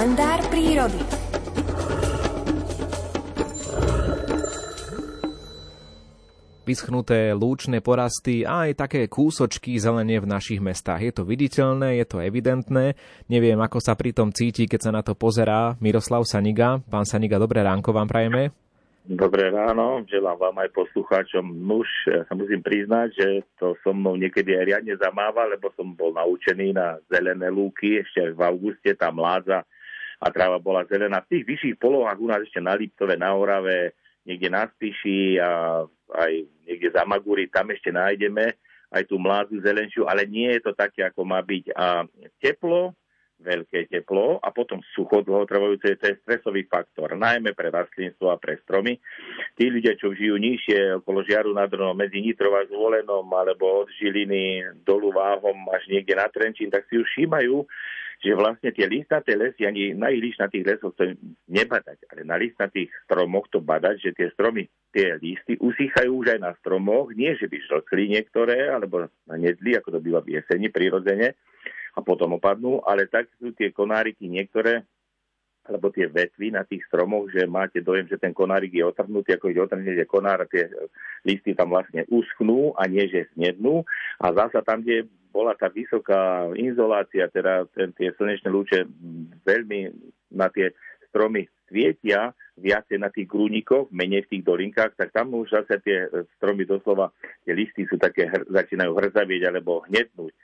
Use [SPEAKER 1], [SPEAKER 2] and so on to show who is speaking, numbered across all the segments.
[SPEAKER 1] kalendár prírody.
[SPEAKER 2] vyschnuté lúčne porasty a aj také kúsočky zelenie v našich mestách. Je to viditeľné, je to evidentné. Neviem, ako sa pri tom cíti, keď sa na to pozerá Miroslav Saniga. Pán Saniga, dobré ránko vám prajeme.
[SPEAKER 3] Dobré ráno, želám vám aj poslucháčom. Nuž, sa musím priznať, že to so mnou niekedy aj riadne zamáva, lebo som bol naučený na zelené lúky, ešte v auguste tam ládza a tráva bola zelená. V tých vyšších polohách u nás ešte na Liptove, na Orave, niekde na Spiši a aj niekde za Magúri, tam ešte nájdeme aj tú mladú zelenšiu, ale nie je to také, ako má byť. A teplo, veľké teplo a potom sucho dlhotrvajúce, to je stresový faktor, najmä pre rastlinstvo a pre stromy. Tí ľudia, čo žijú nižšie okolo Žiaru nad Dronom, medzi Nitrov a Zvolenom alebo od Žiliny dolu Váhom až niekde na Trenčín, tak si už všímajú, že vlastne tie listnaté lesy, ani na ich listnatých lesoch to nebadať, ale na listnatých stromoch to badať, že tie stromy, tie listy usýchajú už aj na stromoch, nie že by žlkli niektoré, alebo na nedli, ako to býva v jeseni prirodzene, a potom opadnú, ale tak sú tie konáriky niektoré, alebo tie vetvy na tých stromoch, že máte dojem, že ten konárik je otrhnutý, ako ide otrhnete konár tie listy tam vlastne uschnú a nie, že snednú. A zasa tam, kde bola tá vysoká izolácia, teda ten, tie slnečné lúče veľmi na tie stromy svietia, viacej na tých grúnikoch, menej v tých dolinkách, tak tam už zase tie stromy doslova, tie listy sú také, začínajú hrzavieť alebo hnednúť.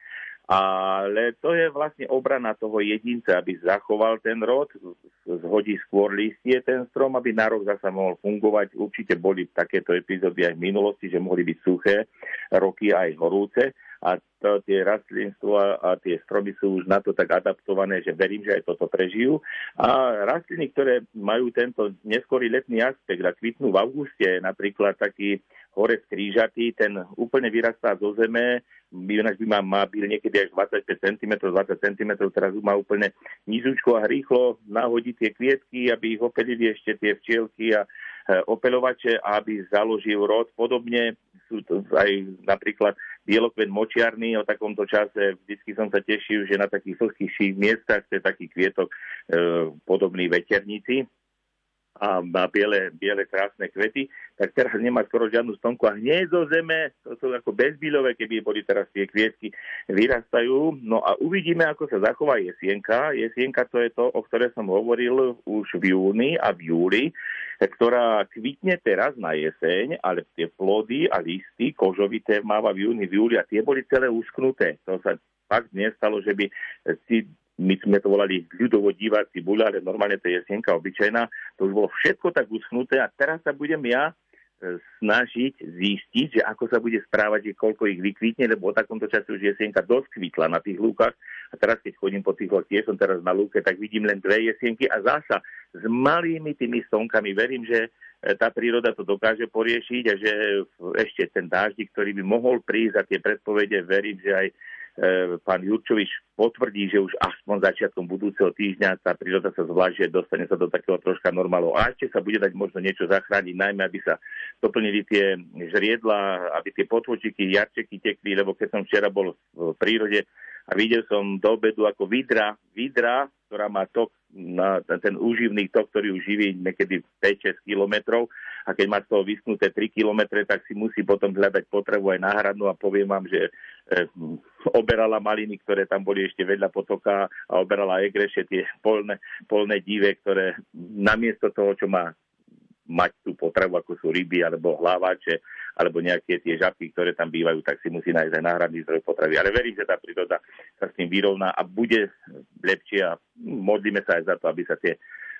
[SPEAKER 3] Ale to je vlastne obrana toho jedinca, aby zachoval ten rod, zhodí skôr listie ten strom, aby na rok zase mohol fungovať. Určite boli takéto epizódy aj v minulosti, že mohli byť suché roky aj horúce a to, tie rastlinstvo a, a tie stromy sú už na to tak adaptované, že verím, že aj toto prežijú. A rastliny, ktoré majú tento neskorý letný aspekt a kvitnú v auguste, napríklad taký hore skrížatý, ten úplne vyrastá zo zeme, ináč by má, má byť niekedy až 25 cm, 20 cm, teraz má úplne nízučko a rýchlo nahodí tie kvietky, aby ich opelili ešte tie včielky a e, opeľovače, aby založil rod. Podobne sú to aj napríklad bielokvet močiarný, o takomto čase vždycky som sa tešil, že na takých vlhkých miestach je taký kvietok e, podobný veternici a má biele, biele krásne kvety, tak teraz nemá skoro žiadnu stonku a hneď zo zeme, to sú ako bezbílové, keby boli teraz tie kvietky, vyrastajú. No a uvidíme, ako sa zachová jesienka. Jesienka to je to, o ktoré som hovoril už v júni a v júli, ktorá kvitne teraz na jeseň, ale tie plody a listy kožovité máva v júni, v júli a tie boli celé usknuté. To sa fakt nestalo, že by si my sme to volali ľudovo diváci buľa, ale normálne to je jesienka obyčajná, to už bolo všetko tak uschnuté a teraz sa budem ja e, snažiť zistiť, že ako sa bude správať, že koľko ich vykvítne, lebo o takomto čase už jesienka dosť kvítla na tých lúkach. A teraz keď chodím po tých tiež som teraz na lúke, tak vidím len dve jesienky a zasa s malými tými stonkami verím, že e, tá príroda to dokáže poriešiť a že ešte ten dáždik, ktorý by mohol prísť a tie predpovede, verím, že aj pán Jurčovič potvrdí, že už aspoň začiatkom budúceho týždňa tá príroda sa zvlášť, dostane sa do takého troška normálu. A ešte sa bude dať možno niečo zachrániť, najmä aby sa doplnili tie žriedla, aby tie potvočiky, jarčeky tekli, lebo keď som včera bol v prírode a videl som do obedu ako vidra, vidra, ktorá má tok, na ten úživný tok, ktorý už živí niekedy 5-6 kilometrov a keď má z toho vyschnuté 3 kilometre, tak si musí potom hľadať potrebu aj náhradnú a poviem vám, že e, oberala maliny, ktoré tam boli ešte vedľa potoka a oberala egrešie tie polné, polné dive, ktoré namiesto toho, čo má mať tú potravu, ako sú ryby alebo hlávače, alebo nejaké tie žabky, ktoré tam bývajú, tak si musí nájsť aj náhradný zdroj potravy. Ale verím, že tá príroda sa s tým vyrovná a bude lepšie a modlíme sa aj za to, aby sa tie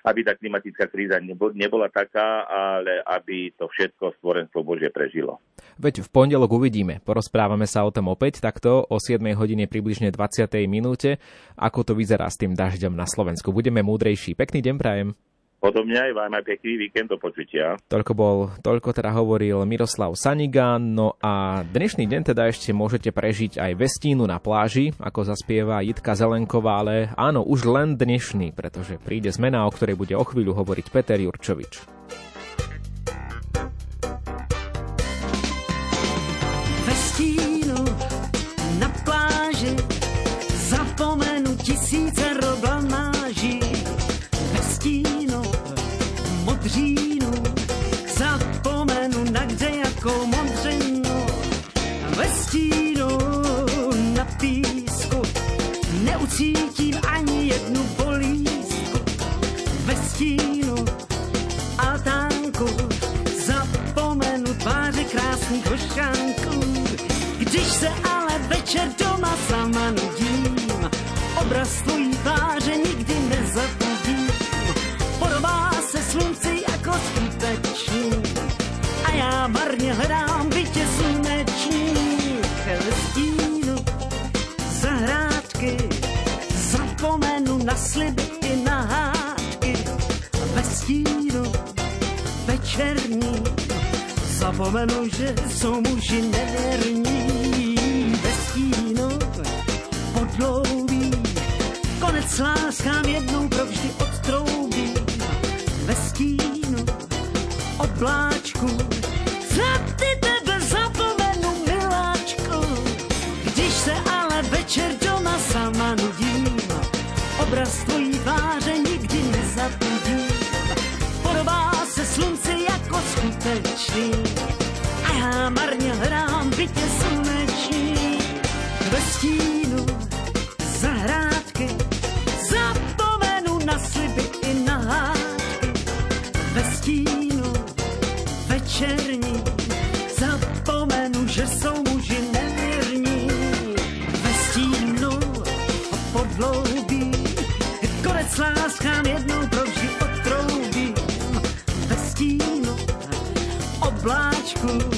[SPEAKER 3] aby tá klimatická kríza nebola taká, ale aby to všetko stvorenstvo Bože prežilo.
[SPEAKER 2] Veď v pondelok uvidíme. Porozprávame sa o tom opäť takto o 7 hodine približne 20. minúte, ako to vyzerá s tým dažďom na Slovensku. Budeme múdrejší. Pekný deň prajem.
[SPEAKER 3] Podobne aj vám aj pekný víkend do počutia.
[SPEAKER 2] Toľko bol, toľko teda hovoril Miroslav Sanigan, no a dnešný deň teda ešte môžete prežiť aj vestínu na pláži, ako zaspieva Jitka Zelenková, ale áno, už len dnešný, pretože príde zmena, o ktorej bude o chvíľu hovoriť Peter Jurčovič.
[SPEAKER 4] Neucítím ani jednu bolístku. Ve stínu altánku zapomenu tváře krásných hošťánků. Když se ale večer doma sama nudím, obraz tvojí tváře nikdy nezapudím. Podobá se slunci jako skutečný a já marně hledám sliby i na hádky. Ve stínu večerní zapomenu, že jsou muži nevěrní. Ve stínu podloubí konec láskám jednou provždy odtroubí. Ve stínu obláčku za ty tebe zapomenu, miláčku. Když se ale večer tvojí tváře nikdy nezapudím. Podobá se slunce jako skutečný a já marně hrám bytě sluneční. Ve stínu zahrádky zapomenu na sliby i na hádky. Ve stínu večerní cool.